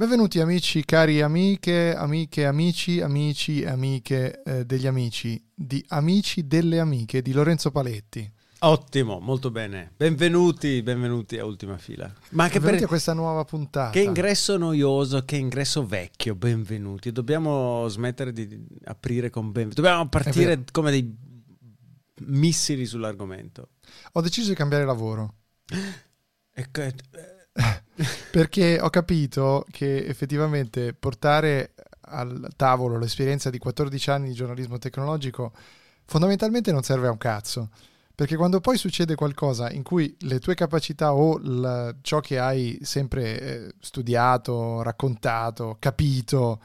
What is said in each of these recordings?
Benvenuti amici, cari amiche, amiche, amici, amici e amiche eh, degli amici, di Amici delle Amiche di Lorenzo Paletti. Ottimo, molto bene. Benvenuti, benvenuti a Ultima Fila. Ma anche benvenuti per... a questa nuova puntata. Che ingresso noioso, che ingresso vecchio, benvenuti. Dobbiamo smettere di aprire con benvenuti. Dobbiamo partire come dei missili sull'argomento. Ho deciso di cambiare lavoro. Ecco, eh, perché ho capito che effettivamente portare al tavolo l'esperienza di 14 anni di giornalismo tecnologico fondamentalmente non serve a un cazzo. Perché quando poi succede qualcosa in cui le tue capacità o la, ciò che hai sempre eh, studiato, raccontato, capito,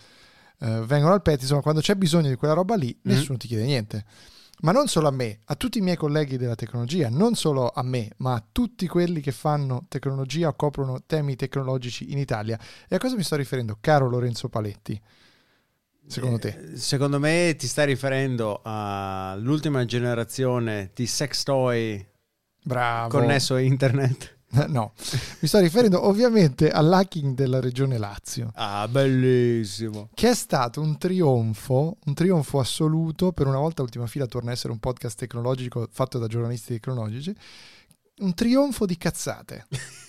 eh, vengono al petto, insomma, quando c'è bisogno di quella roba lì, mm. nessuno ti chiede niente ma non solo a me, a tutti i miei colleghi della tecnologia, non solo a me, ma a tutti quelli che fanno tecnologia o coprono temi tecnologici in Italia. E a cosa mi sto riferendo, caro Lorenzo Paletti? Secondo te? Eh, secondo me ti stai riferendo all'ultima generazione di sex toy Bravo. connesso a internet. No, mi sto riferendo ovviamente all'hacking della regione Lazio. Ah, bellissimo. Che è stato un trionfo, un trionfo assoluto. Per una volta, Ultima Fila torna a essere un podcast tecnologico fatto da giornalisti tecnologici. Un trionfo di cazzate.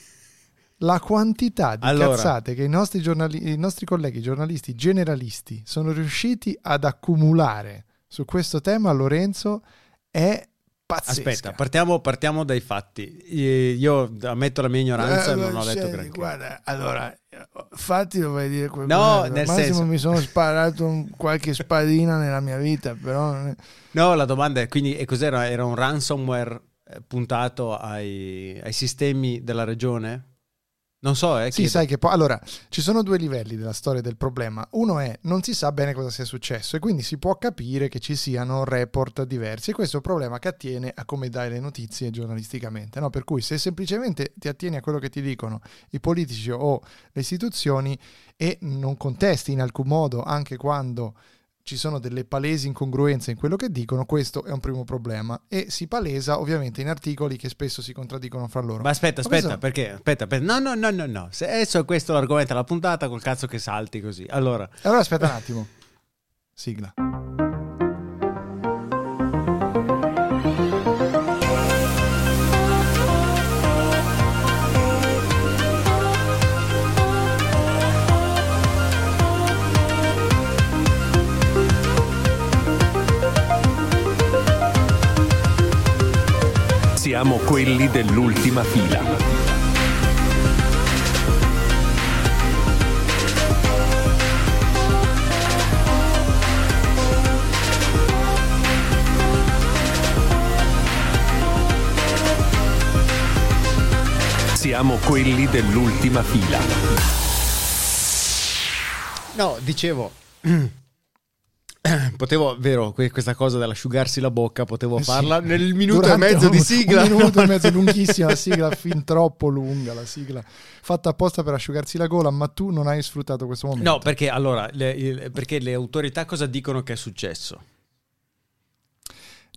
La quantità di allora. cazzate che i nostri, giornali- i nostri colleghi giornalisti generalisti sono riusciti ad accumulare su questo tema, Lorenzo, è pazzesca. Aspetta, partiamo, partiamo, dai fatti. Io ammetto la mia ignoranza, eh, non ho letto granché. Guarda, allora, fatti a dire quel No, nel massimo senso... mi sono sparato qualche spadina nella mia vita, però... No, la domanda è, quindi, e cos'era? Era un ransomware eh, puntato ai, ai sistemi della regione? Non so, eh. Sì, chiedo. sai che poi. Allora, ci sono due livelli della storia del problema. Uno è non si sa bene cosa sia successo e quindi si può capire che ci siano report diversi. E questo è un problema che attiene a come dai le notizie giornalisticamente. No? Per cui, se semplicemente ti attieni a quello che ti dicono i politici o le istituzioni e non contesti in alcun modo anche quando ci sono delle palesi incongruenze in quello che dicono, questo è un primo problema e si palesa ovviamente in articoli che spesso si contraddicono fra loro. Ma aspetta, aspetta, Ma perché? Aspetta, aspetta, no, no, no, no, no, se adesso questo è l'argomento della puntata, col cazzo che salti così. Allora, allora aspetta un attimo. Sigla. Quelli dell'ultima fila. Siamo quelli dell'ultima fila. No, dicevo, potevo, vero, questa cosa dell'asciugarsi la bocca, potevo farla sì. nel minuto Durante e mezzo un, di sigla. Un minuto e mezzo, lunghissima la sigla, fin troppo lunga la sigla, fatta apposta per asciugarsi la gola, ma tu non hai sfruttato questo momento. No, perché allora, le, perché le autorità cosa dicono che è successo?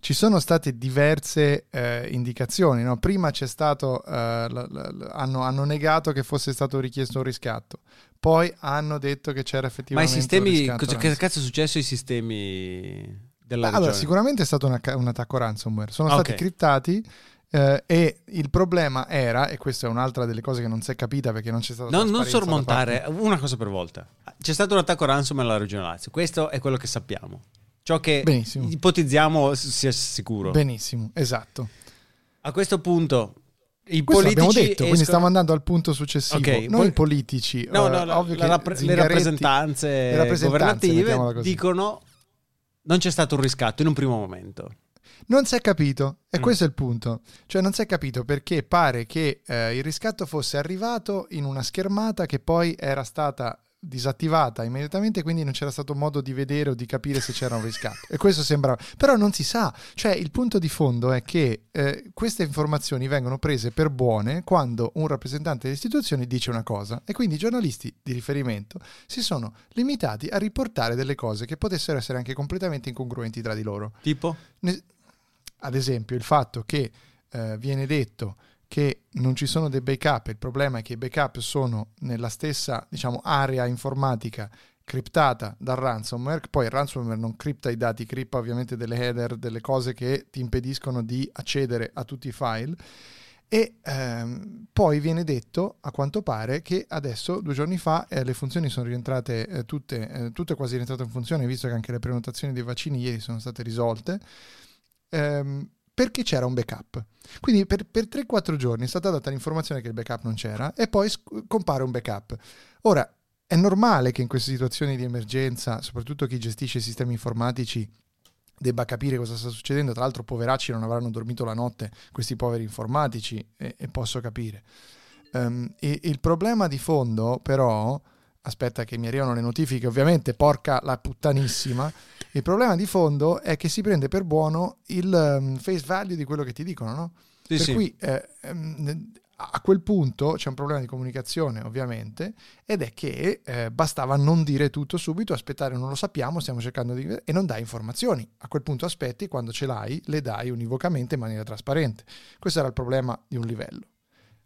Ci sono state diverse eh, indicazioni. No? Prima c'è stato, eh, l- l- hanno, hanno, negato che fosse stato richiesto un riscatto, poi hanno detto che c'era effettivamente. Ma i sistemi, cosa, che cazzo è successo ai sistemi della Beh, Allora, sicuramente è stato un, un attacco ransomware. Sono stati okay. criptati. Eh, e il problema era, e questa è un'altra delle cose che non si è capita perché non c'è stata non, non sormontare una cosa per volta. C'è stato un attacco ransomware alla regione Lazio, questo è quello che sappiamo. Ciò che Benissimo. ipotizziamo sia sicuro. Benissimo, esatto. A questo punto i Questo politici abbiamo detto, escono... quindi stiamo andando al punto successivo. Okay, Noi poi... politici, no, no, no, uh, la, le rappresentanze, le rappresentanze governative dicono non c'è stato un riscatto in un primo momento. Non si è capito, e mm. questo è il punto. Cioè non si è capito perché pare che eh, il riscatto fosse arrivato in una schermata che poi era stata disattivata immediatamente, quindi non c'era stato modo di vedere o di capire se c'era un riscatto. E questo sembra... Però non si sa. Cioè il punto di fondo è che eh, queste informazioni vengono prese per buone quando un rappresentante delle istituzioni dice una cosa e quindi i giornalisti di riferimento si sono limitati a riportare delle cose che potessero essere anche completamente incongruenti tra di loro. Tipo? Ne- ad esempio il fatto che eh, viene detto che non ci sono dei backup, il problema è che i backup sono nella stessa diciamo, area informatica criptata dal ransomware, poi il ransomware non cripta i dati, cripta ovviamente delle header, delle cose che ti impediscono di accedere a tutti i file. E ehm, poi viene detto, a quanto pare, che adesso, due giorni fa, eh, le funzioni sono rientrate eh, tutte, eh, tutte quasi rientrate in funzione, visto che anche le prenotazioni dei vaccini ieri sono state risolte, ehm, perché c'era un backup. Quindi per, per 3-4 giorni è stata data l'informazione che il backup non c'era e poi sc- compare un backup. Ora, è normale che in queste situazioni di emergenza, soprattutto chi gestisce sistemi informatici, debba capire cosa sta succedendo. Tra l'altro, poveracci non avranno dormito la notte, questi poveri informatici, e, e posso capire. Um, e, il problema di fondo, però, aspetta che mi arrivano le notifiche, ovviamente, porca la puttanissima. Il problema di fondo è che si prende per buono il um, face value di quello che ti dicono, no? Sì, per sì. cui eh, um, a quel punto c'è un problema di comunicazione, ovviamente, ed è che eh, bastava non dire tutto subito, aspettare, non lo sappiamo, stiamo cercando di... e non dai informazioni. A quel punto aspetti, quando ce l'hai, le dai univocamente in maniera trasparente. Questo era il problema di un livello.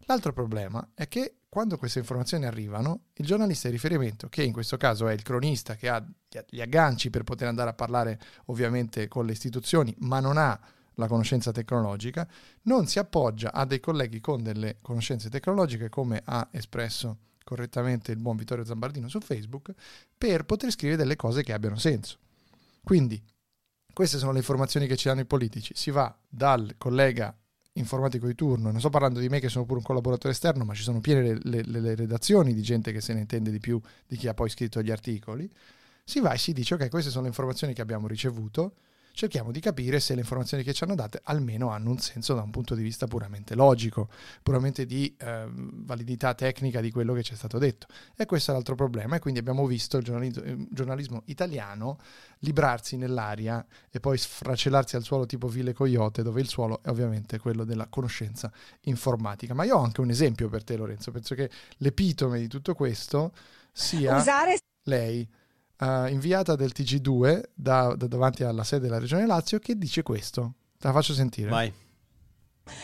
L'altro problema è che quando queste informazioni arrivano, il giornalista di riferimento, che in questo caso è il cronista che ha gli agganci per poter andare a parlare ovviamente con le istituzioni, ma non ha la conoscenza tecnologica, non si appoggia a dei colleghi con delle conoscenze tecnologiche, come ha espresso correttamente il buon Vittorio Zambardino su Facebook, per poter scrivere delle cose che abbiano senso. Quindi, queste sono le informazioni che ci danno i politici. Si va dal collega informatico di turno, non sto parlando di me che sono pure un collaboratore esterno, ma ci sono piene le, le, le redazioni di gente che se ne intende di più di chi ha poi scritto gli articoli. Si va e si dice, ok, queste sono le informazioni che abbiamo ricevuto, cerchiamo di capire se le informazioni che ci hanno date almeno hanno un senso da un punto di vista puramente logico, puramente di eh, validità tecnica di quello che ci è stato detto. E questo è l'altro problema e quindi abbiamo visto il giornalismo, il giornalismo italiano librarsi nell'aria e poi sfracellarsi al suolo tipo Ville Coyote, dove il suolo è ovviamente quello della conoscenza informatica. Ma io ho anche un esempio per te Lorenzo, penso che l'epitome di tutto questo sia Usare... lei uh, inviata del TG2 da, da davanti alla sede della Regione Lazio che dice questo. Te la faccio sentire. Vai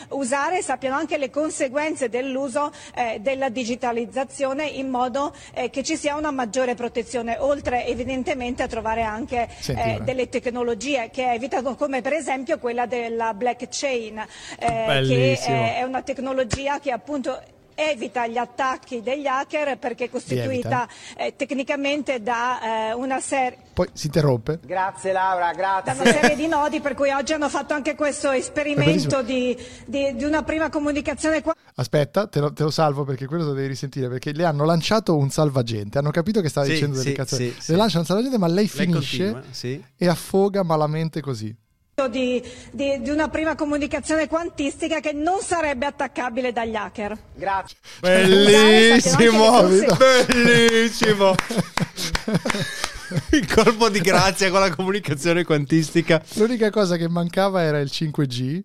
usare e sappiano anche le conseguenze dell'uso eh, della digitalizzazione in modo eh, che ci sia una maggiore protezione, oltre evidentemente a trovare anche eh, delle tecnologie che evitano come per esempio quella della blockchain, eh, che è una tecnologia che appunto evita gli attacchi degli hacker perché è costituita eh, tecnicamente da eh, una serie poi si interrompe. Grazie Laura, grazie. Da una serie di nodi per cui oggi hanno fatto anche questo esperimento di, di, di, una prima comunicazione. Qua. Aspetta, te lo, te lo, salvo perché quello lo devi risentire perché le hanno lanciato un salvagente, hanno capito che stava sì, dicendo delle sì, cazzate. Sì, le lanciano un salvagente ma lei, lei finisce continua, e affoga malamente così. Di, di, di, una prima comunicazione quantistica che non sarebbe attaccabile dagli hacker. Grazie. Bellissimo, bellissimo. Il colpo di grazia con la comunicazione quantistica. L'unica cosa che mancava era il 5G.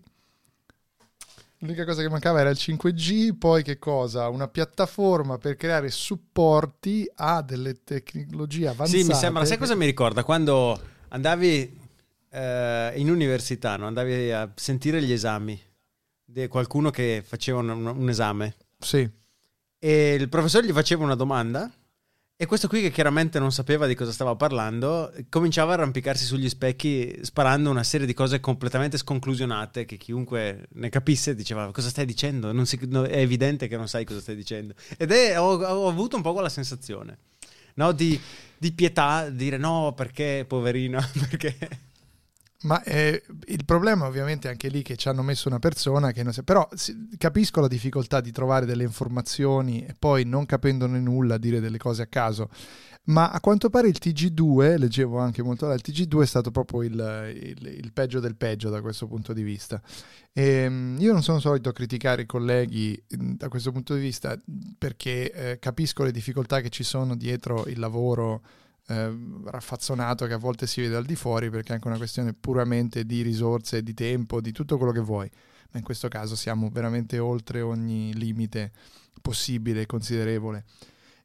L'unica cosa che mancava era il 5G, poi che cosa? Una piattaforma per creare supporti a delle tecnologie avanzate. Sì, mi sembra, sai cosa mi ricorda? Quando andavi eh, in università no? andavi a sentire gli esami di qualcuno che faceva un, un esame. Sì. E il professore gli faceva una domanda e questo qui che chiaramente non sapeva di cosa stava parlando, cominciava a arrampicarsi sugli specchi sparando una serie di cose completamente sconclusionate che chiunque ne capisse diceva cosa stai dicendo? Si, no, è evidente che non sai cosa stai dicendo. Ed è, ho, ho avuto un po' quella sensazione, no? di, di pietà, dire no perché poverino, perché... Ma eh, il problema ovviamente è anche lì che ci hanno messo una persona che non sa, però capisco la difficoltà di trovare delle informazioni e poi non capendone nulla dire delle cose a caso, ma a quanto pare il TG2, leggevo anche molto là, il TG2 è stato proprio il, il, il peggio del peggio da questo punto di vista. E, ehm, io non sono solito criticare i colleghi da questo punto di vista perché eh, capisco le difficoltà che ci sono dietro il lavoro eh, raffazzonato che a volte si vede al di fuori perché è anche una questione puramente di risorse, di tempo, di tutto quello che vuoi. Ma in questo caso siamo veramente oltre ogni limite possibile e considerevole.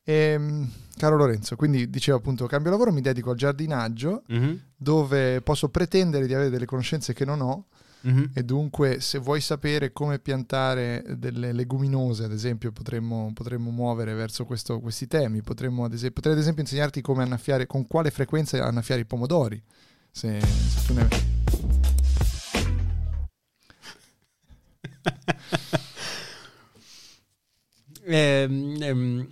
E, ehm, caro Lorenzo, quindi dicevo appunto, cambio lavoro, mi dedico al giardinaggio mm-hmm. dove posso pretendere di avere delle conoscenze che non ho mm-hmm. e dunque se vuoi sapere come piantare delle leguminose, ad esempio, potremmo, potremmo muovere verso questo, questi temi. Potremmo, ad esempio, potrei ad esempio insegnarti come annaffiare, con quale frequenza annaffiare i pomodori. Se, se tu ne... ehm, ehm,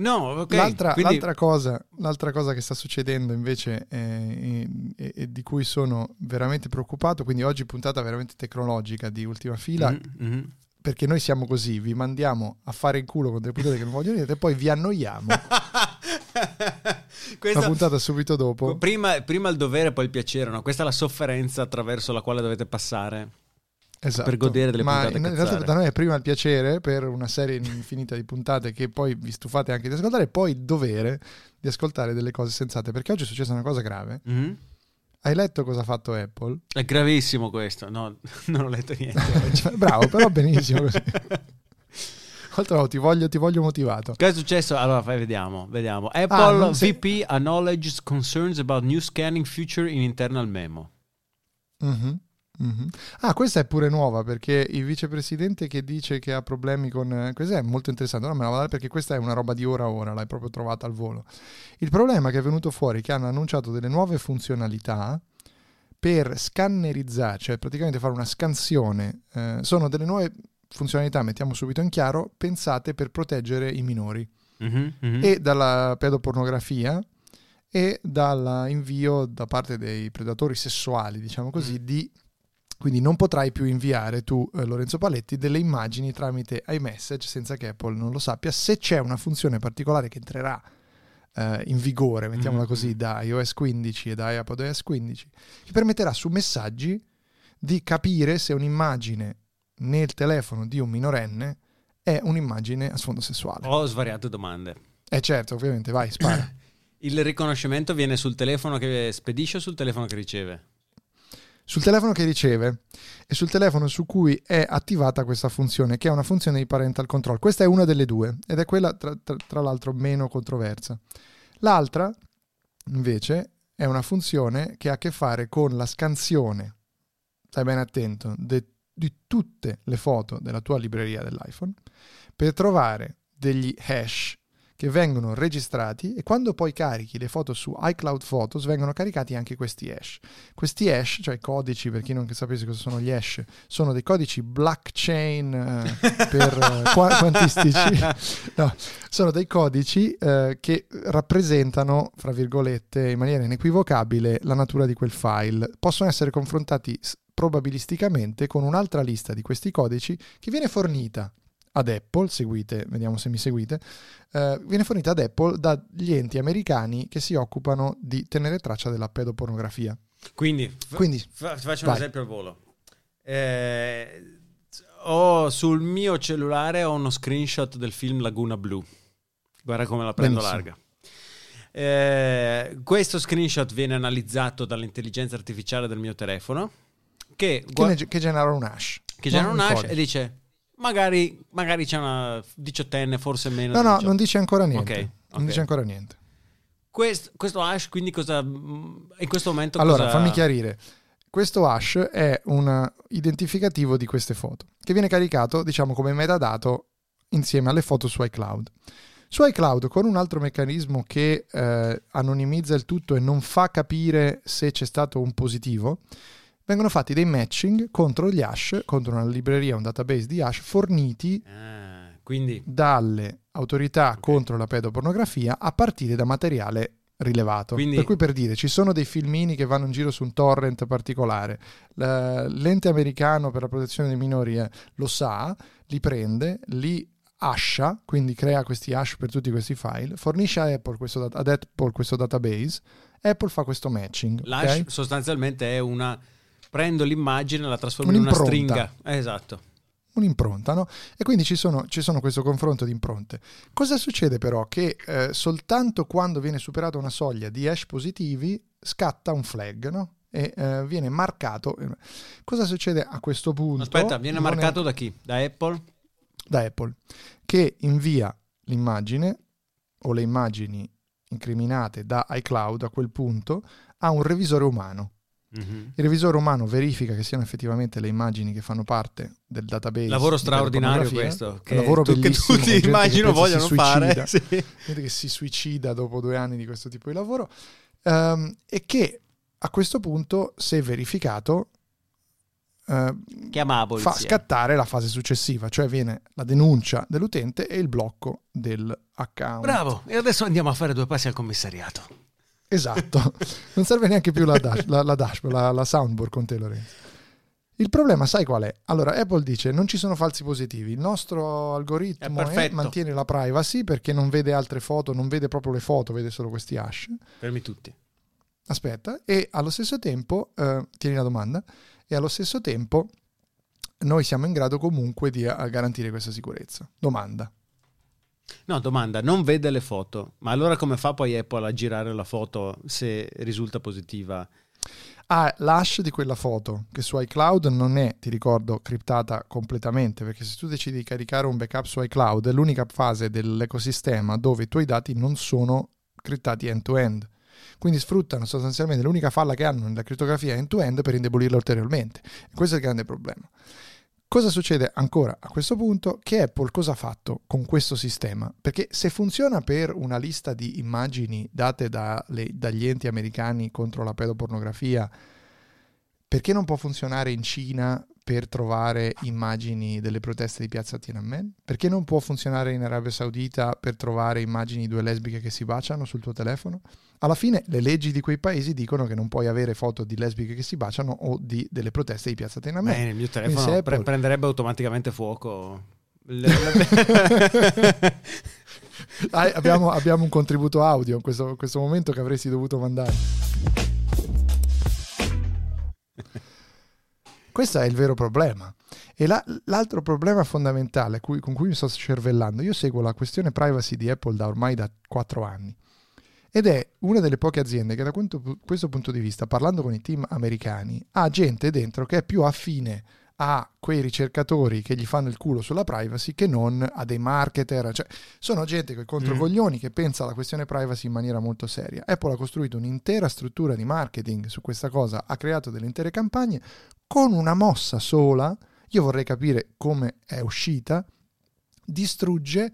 No, ok. L'altra, Quindi... l'altra, cosa, l'altra, cosa, che sta succedendo invece e, e, di cui sono veramente preoccupato, quindi oggi puntata veramente tecnologica di ultima fila, mm-hmm. perché noi siamo così, vi mandiamo a fare in culo con delle puntate che non vogliono niente e poi vi annoiamo. Questa, Una puntata subito dopo. Prima, prima il dovere, poi il piacere, no? Questa è la sofferenza attraverso la quale dovete passare esatto. per godere delle Ma puntate. In realtà da noi è prima il piacere per una serie infinita di puntate che poi vi stufate anche di ascoltare, e poi il dovere di ascoltare delle cose sensate. Perché oggi è successa una cosa grave. Mm-hmm. Hai letto cosa ha fatto Apple? È gravissimo questo, no, non ho letto niente. cioè, bravo, però benissimo così. Oltre ti voglio, ti voglio motivato. Cosa è successo? Allora, fai, vediamo, vediamo. Ah, Apple ah, VP sei... acknowledges concerns about new scanning feature in internal memo. Mm-hmm. Mm-hmm. Ah, questa è pure nuova perché il vicepresidente che dice che ha problemi con... Questa è molto interessante, no, me la vado perché questa è una roba di ora a ora, l'hai proprio trovata al volo. Il problema che è venuto fuori è che hanno annunciato delle nuove funzionalità per scannerizzare, cioè praticamente fare una scansione. Eh, sono delle nuove funzionalità, mettiamo subito in chiaro, pensate per proteggere i minori mm-hmm, mm-hmm. e dalla pedopornografia e dall'invio da parte dei predatori sessuali, diciamo così, mm. di quindi non potrai più inviare tu, eh, Lorenzo Paletti, delle immagini tramite iMessage senza che Apple non lo sappia. Se c'è una funzione particolare che entrerà eh, in vigore, mettiamola mm-hmm. così, da iOS 15 e da iPadOS 15, che permetterà su messaggi di capire se un'immagine nel telefono di un minorenne è un'immagine a sfondo sessuale. Ho svariate domande. Eh certo, ovviamente, vai, spara. Il riconoscimento viene sul telefono che spedisce o sul telefono che riceve? Sul telefono che riceve e sul telefono su cui è attivata questa funzione, che è una funzione di parental control. Questa è una delle due ed è quella tra, tra, tra l'altro meno controversa. L'altra, invece, è una funzione che ha a che fare con la scansione, stai bene attento, de, di tutte le foto della tua libreria dell'iPhone per trovare degli hash che vengono registrati e quando poi carichi le foto su iCloud Photos vengono caricati anche questi hash. Questi hash, cioè codici, per chi non sapesse cosa sono gli hash, sono dei codici blockchain eh, per eh, quantistici. No, sono dei codici eh, che rappresentano, fra virgolette, in maniera inequivocabile la natura di quel file. Possono essere confrontati probabilisticamente con un'altra lista di questi codici che viene fornita ad Apple, seguite, vediamo se mi seguite, eh, viene fornita ad Apple dagli enti americani che si occupano di tenere traccia della pedopornografia. Quindi, Quindi fa- faccio vai. un esempio al volo. Eh, ho sul mio cellulare ho uno screenshot del film Laguna Blu. Guarda come la prendo Benissimo. larga. Eh, questo screenshot viene analizzato dall'intelligenza artificiale del mio telefono che, che, ne, che genera un hash. Che genera un hash e dice Magari, magari c'è una diciottenne, forse meno. No, no, non dice ancora niente. Okay, okay. Non dice ancora niente. Questo, questo, hash, quindi cosa. In questo momento. Allora, cosa... fammi chiarire. Questo hash è un identificativo di queste foto che viene caricato, diciamo, come metadato insieme alle foto su iCloud. Su iCloud, con un altro meccanismo che eh, anonimizza il tutto e non fa capire se c'è stato un positivo, vengono fatti dei matching contro gli hash, contro una libreria, un database di hash forniti ah, quindi... dalle autorità okay. contro la pedopornografia a partire da materiale rilevato. Quindi... Per cui per dire, ci sono dei filmini che vanno in giro su un torrent particolare, l'ente americano per la protezione dei minori eh, lo sa, li prende, li hasha, quindi crea questi hash per tutti questi file, fornisce Apple questo, ad Apple questo database, Apple fa questo matching. L'hash okay? sostanzialmente è una prendo l'immagine e la trasformo in una stringa. Eh, esatto. Un'impronta, no? E quindi ci sono, ci sono, questo confronto di impronte. Cosa succede però? Che eh, soltanto quando viene superata una soglia di hash positivi scatta un flag, no? E eh, viene marcato. Cosa succede a questo punto? Aspetta, viene marcato è... da chi? Da Apple? Da Apple, che invia l'immagine o le immagini incriminate da iCloud a quel punto a un revisore umano Mm-hmm. Il revisore umano verifica che siano effettivamente le immagini che fanno parte del database. Lavoro straordinario questo. Che lavoro tu. Che tutti immagino vogliono fare. Sì. Gente che si suicida dopo due anni di questo tipo di lavoro. Um, e che a questo punto, se verificato, uh, fa scattare la fase successiva, cioè viene la denuncia dell'utente e il blocco dell'account. Bravo, e adesso andiamo a fare due passi al commissariato. Esatto, non serve neanche più la, dash, la, la dashboard, la, la soundboard con te Lorenzo. Il problema, sai qual è? Allora, Apple dice non ci sono falsi positivi, il nostro algoritmo è, mantiene la privacy perché non vede altre foto, non vede proprio le foto, vede solo questi hash. Fermi tutti. Aspetta, e allo stesso tempo, eh, tieni la domanda, e allo stesso tempo noi siamo in grado comunque di eh, garantire questa sicurezza. Domanda, No, domanda, non vede le foto, ma allora come fa poi Apple a girare la foto se risulta positiva? Ah, l'hash di quella foto che su iCloud non è, ti ricordo, criptata completamente, perché se tu decidi di caricare un backup su iCloud è l'unica fase dell'ecosistema dove i tuoi dati non sono criptati end-to-end. Quindi sfruttano sostanzialmente l'unica falla che hanno nella crittografia end-to-end per indebolirla ulteriormente. E questo è il grande problema. Cosa succede ancora a questo punto? Che Apple cosa ha fatto con questo sistema? Perché se funziona per una lista di immagini date da le, dagli enti americani contro la pedopornografia, perché non può funzionare in Cina per trovare immagini delle proteste di piazza Tiananmen? Perché non può funzionare in Arabia Saudita per trovare immagini di due lesbiche che si baciano sul tuo telefono? Alla fine le leggi di quei paesi dicono che non puoi avere foto di lesbiche che si baciano o di delle proteste di piazza Tiananmen. Beh, il mio telefono pre- prenderebbe automaticamente fuoco. Dai, abbiamo, abbiamo, un contributo audio in questo, in questo momento che avresti dovuto mandare. Questo è il vero problema. E la, l'altro problema fondamentale cui, con cui mi sto cervellando, io seguo la questione privacy di Apple da ormai da quattro anni. Ed è una delle poche aziende che da questo punto di vista, parlando con i team americani, ha gente dentro che è più affine a quei ricercatori che gli fanno il culo sulla privacy che non a dei marketer. Cioè, sono gente con i controcoglioni mm. che pensa alla questione privacy in maniera molto seria. Apple ha costruito un'intera struttura di marketing su questa cosa, ha creato delle intere campagne con una mossa sola. Io vorrei capire come è uscita. Distrugge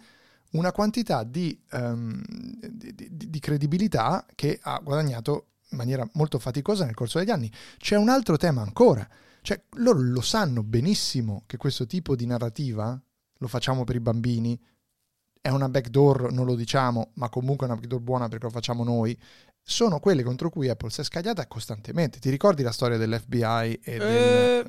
una quantità di, um, di, di, di credibilità che ha guadagnato in maniera molto faticosa nel corso degli anni. C'è un altro tema ancora cioè, loro lo sanno benissimo che questo tipo di narrativa, lo facciamo per i bambini, è una backdoor, non lo diciamo, ma comunque è una backdoor buona perché lo facciamo noi, sono quelle contro cui Apple si è scagliata costantemente. Ti ricordi la storia dell'FBI e del... Eh,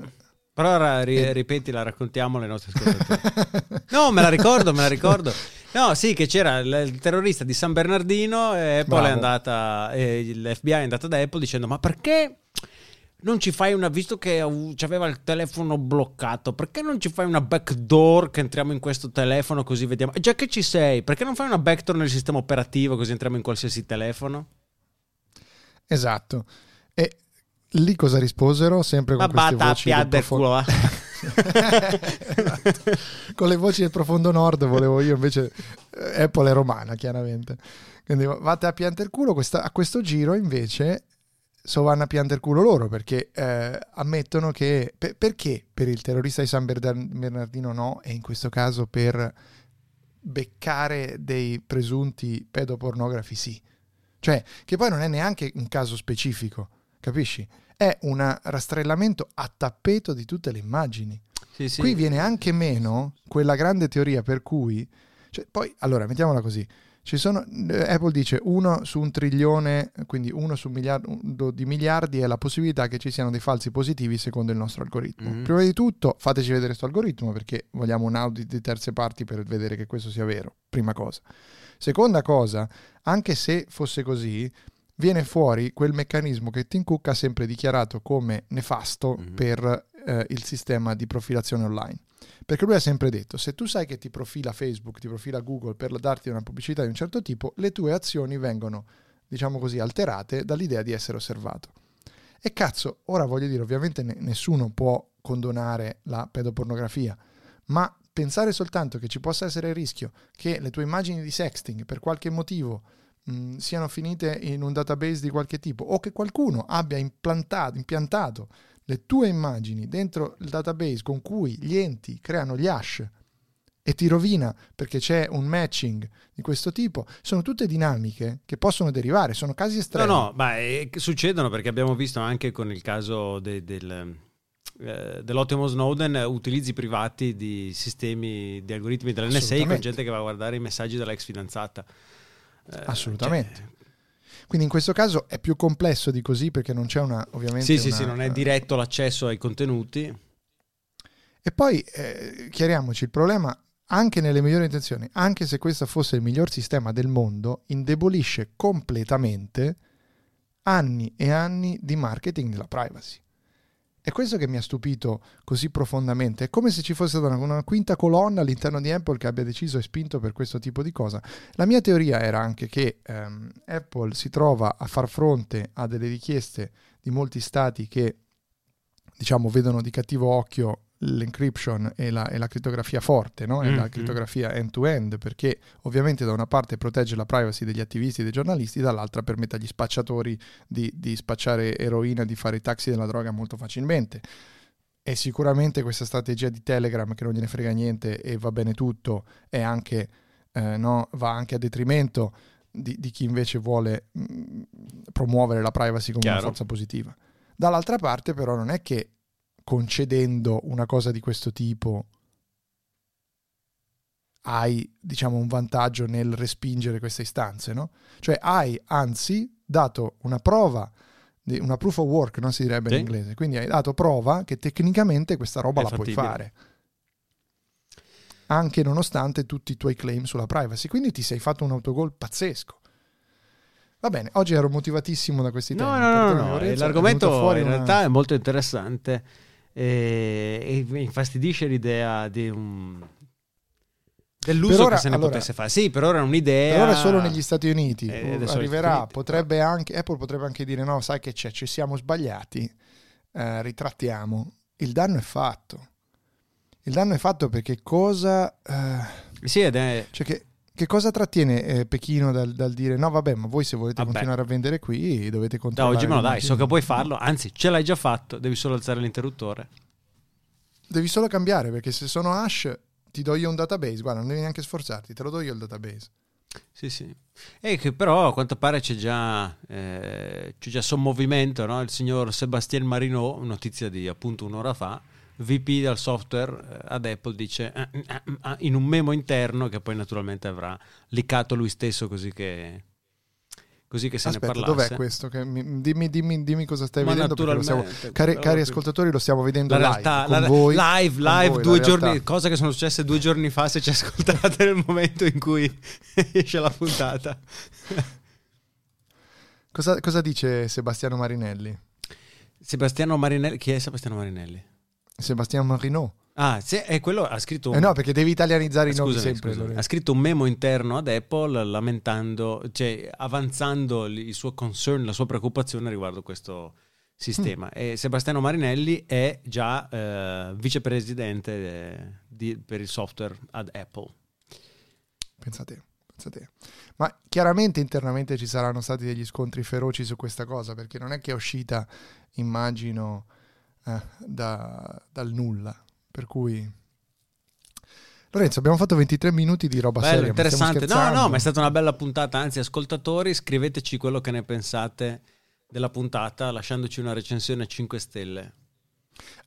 però ora ri- e... ripetila, raccontiamole ai nostri ascoltatori. no, me la ricordo, me la ricordo. No, sì, che c'era il terrorista di San Bernardino e Apple Bravo. è andata, e l'FBI è andata da Apple dicendo ma perché non ci fai una, visto che aveva il telefono bloccato, perché non ci fai una backdoor che entriamo in questo telefono così vediamo? E già che ci sei, perché non fai una backdoor nel sistema operativo così entriamo in qualsiasi telefono? Esatto. E lì cosa risposero? Sempre con Ma queste voci del profondo... esatto. con le voci del profondo nord volevo io invece eh, Apple è romana chiaramente quindi vate a piantare il culo questa, a questo giro invece so vanno a piantare il culo loro perché eh, ammettono che per, perché per il terrorista di San Bernardino no e in questo caso per beccare dei presunti pedopornografi sì. Cioè che poi non è neanche un caso specifico capisci? È un rastrellamento a tappeto di tutte le immagini. Sì, sì. qui viene anche meno quella grande teoria per cui cioè, poi allora mettiamola così sono, eh, Apple dice uno su un trilione, quindi uno su un miliardo di miliardi è la possibilità che ci siano dei falsi positivi secondo il nostro algoritmo. Mm-hmm. Prima di tutto fateci vedere questo algoritmo perché vogliamo un audit di terze parti per vedere che questo sia vero, prima cosa. Seconda cosa, anche se fosse così, viene fuori quel meccanismo che Tim Cook ha sempre dichiarato come nefasto mm-hmm. per eh, il sistema di profilazione online. Perché lui ha sempre detto, se tu sai che ti profila Facebook, ti profila Google per darti una pubblicità di un certo tipo, le tue azioni vengono, diciamo così, alterate dall'idea di essere osservato. E cazzo, ora voglio dire, ovviamente nessuno può condonare la pedopornografia, ma pensare soltanto che ci possa essere il rischio che le tue immagini di sexting per qualche motivo mh, siano finite in un database di qualche tipo o che qualcuno abbia implantato, impiantato le tue immagini dentro il database con cui gli enti creano gli hash e ti rovina perché c'è un matching di questo tipo, sono tutte dinamiche che possono derivare, sono casi estremi. No, no, ma eh, succedono perché abbiamo visto anche con il caso de, del, eh, dell'ottimo Snowden utilizzi privati di sistemi di algoritmi dell'NSA con gente che va a guardare i messaggi dell'ex fidanzata. Eh, Assolutamente. Cioè, quindi in questo caso è più complesso di così perché non c'è una ovviamente Sì, una, sì, sì, non è diretto l'accesso ai contenuti. E poi eh, chiariamoci il problema anche nelle migliori intenzioni, anche se questo fosse il miglior sistema del mondo, indebolisce completamente anni e anni di marketing della privacy. È questo che mi ha stupito così profondamente. È come se ci fosse una, una, quinta colonna all'interno di Apple che abbia deciso e spinto per questo tipo di cosa. La mia teoria era anche che ehm, Apple si trova a far fronte a delle richieste di molti stati che diciamo vedono di cattivo occhio l'encryption e la, e la crittografia forte, no? mm-hmm. la crittografia end-to-end, perché ovviamente da una parte protegge la privacy degli attivisti e dei giornalisti, dall'altra permette agli spacciatori di, di spacciare eroina, di fare i taxi della droga molto facilmente. E sicuramente questa strategia di Telegram, che non gliene frega niente e va bene tutto, è anche, eh, no? va anche a detrimento di, di chi invece vuole mh, mm, promuovere la privacy come Chiaro. una forza positiva. Dall'altra parte però non è che concedendo una cosa di questo tipo hai diciamo un vantaggio nel respingere queste istanze, no? Cioè hai anzi dato una prova, una proof of work, non si direbbe sì. in inglese, quindi hai dato prova che tecnicamente questa roba È la fattibile. puoi fare. Anche nonostante tutti i tuoi claim sulla privacy, quindi ti sei fatto un autogol pazzesco. Va bene, oggi ero motivatissimo da questi temi. No, no, no, no, no. l'argomento in una... realtà è molto interessante e, e infastidisce l'idea di un dell'uso ora, che se ne allora, potesse fare. Sì, per ora è un'idea. Per ora è solo negli Stati Uniti. Eh, Arriverà, potrebbe anche, Apple potrebbe anche dire no, sai che c'è, ci siamo sbagliati, eh, ritrattiamo. Il danno è fatto. Il danno è fatto perché cosa... Eh, sì, ed è... Cioè che, che cosa trattiene eh, Pechino dal, dal, dire no vabbè ma voi se volete vabbè. continuare a vendere qui dovete continuare da oggi me lo dai so che puoi farlo anzi ce l'hai già fatto devi solo alzare l'interruttore devi solo cambiare perché se sono hash ti do io un database guarda non devi neanche sforzarti te lo do io il database sì sì e che però a quanto pare c'è già, eh, c'è già sommovimento no? il signor Sebastien Marino notizia di appunto un'ora fa VP del software eh, ad Apple dice eh, eh, eh, in un memo interno che poi naturalmente avrà liccato lui stesso così che, così che se Aspetta, ne parlasse. dov'è questo? Mi, dimmi, dimmi, dimmi, cosa stai Ma vedendo. Stiamo, cari, cari, ascoltatori, lo stiamo vedendo la realtà, live. La, voi, live, live, voi, due giorni, cose che sono successe due giorni fa se ci ascoltate nel momento in cui esce la puntata. cosa, cosa dice Sebastiano Marinelli? Sebastiano Marinelli, chi è Sebastiano Marinelli? Sebastian Marino. Ah, sì, è quello ha scritto. Un... Eh no, perché devi italianizzare i nomi sempre. Scusami. Ha scritto un memo interno ad Apple lamentando, cioè avanzando il suo concern, la sua preoccupazione riguardo questo sistema. Mm. E Sebastiano Marinelli è già eh, vicepresidente eh, di, per il software ad Apple. Pensate, pensate. Ma chiaramente internamente ci saranno stati degli scontri feroci su questa cosa, perché non è che è uscita, immagino eh, da, dal nulla. Per cui... Lorenzo, abbiamo fatto 23 minuti di roba Bello, seria. interessante. No, no, ma è stata una bella puntata. Anzi, ascoltatori, scriveteci quello che ne pensate della puntata lasciandoci una recensione a 5 stelle.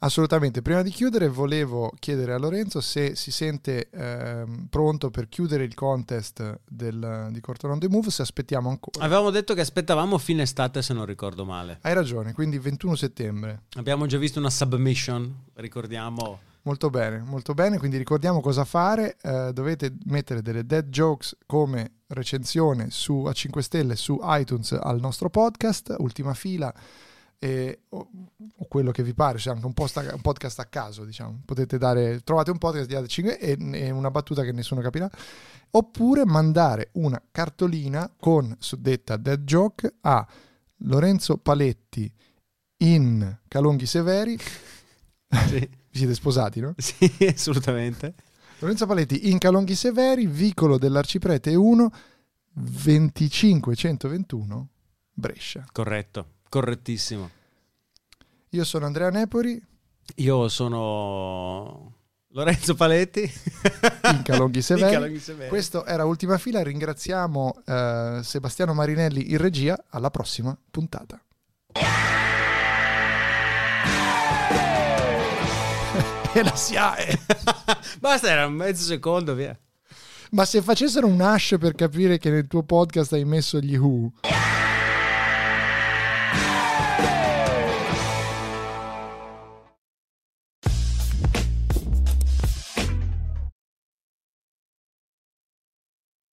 Assolutamente. Prima di chiudere volevo chiedere a Lorenzo se si sente ehm, pronto per chiudere il contest del, di on the Move, se aspettiamo ancora. Avevamo detto che aspettavamo fine estate se non ricordo male. Hai ragione, quindi 21 settembre. Abbiamo già visto una submission, ricordiamo. Molto bene, molto bene, quindi ricordiamo cosa fare. Eh, dovete mettere delle dead jokes come recensione su, a 5 stelle su iTunes al nostro podcast, ultima fila e, o, o, quello che vi pare, c'è anche un, post, un, podcast a caso, diciamo. Potete dare, trovate un podcast di 5 e, e una battuta che nessuno capirà, oppure mandare una cartolina con suddetta dead joke a Lorenzo Paletti in Calonghi Severi. Sì. Vi siete sposati, no? Sì, assolutamente. Lorenzo Paletti in Calonghi Severi, vicolo dell'Arciprete 1 25121 Brescia. Corretto, correttissimo. Io sono Andrea Nepori. Io sono Lorenzo Paletti. Inca Longhi Severi. Questo era Ultima Fila. Ringraziamo eh, Sebastiano Marinelli in regia. Alla prossima puntata. e la SIAE. Basta, era un mezzo secondo, via. Ma se facessero un hash per capire che nel tuo podcast hai messo gli Who.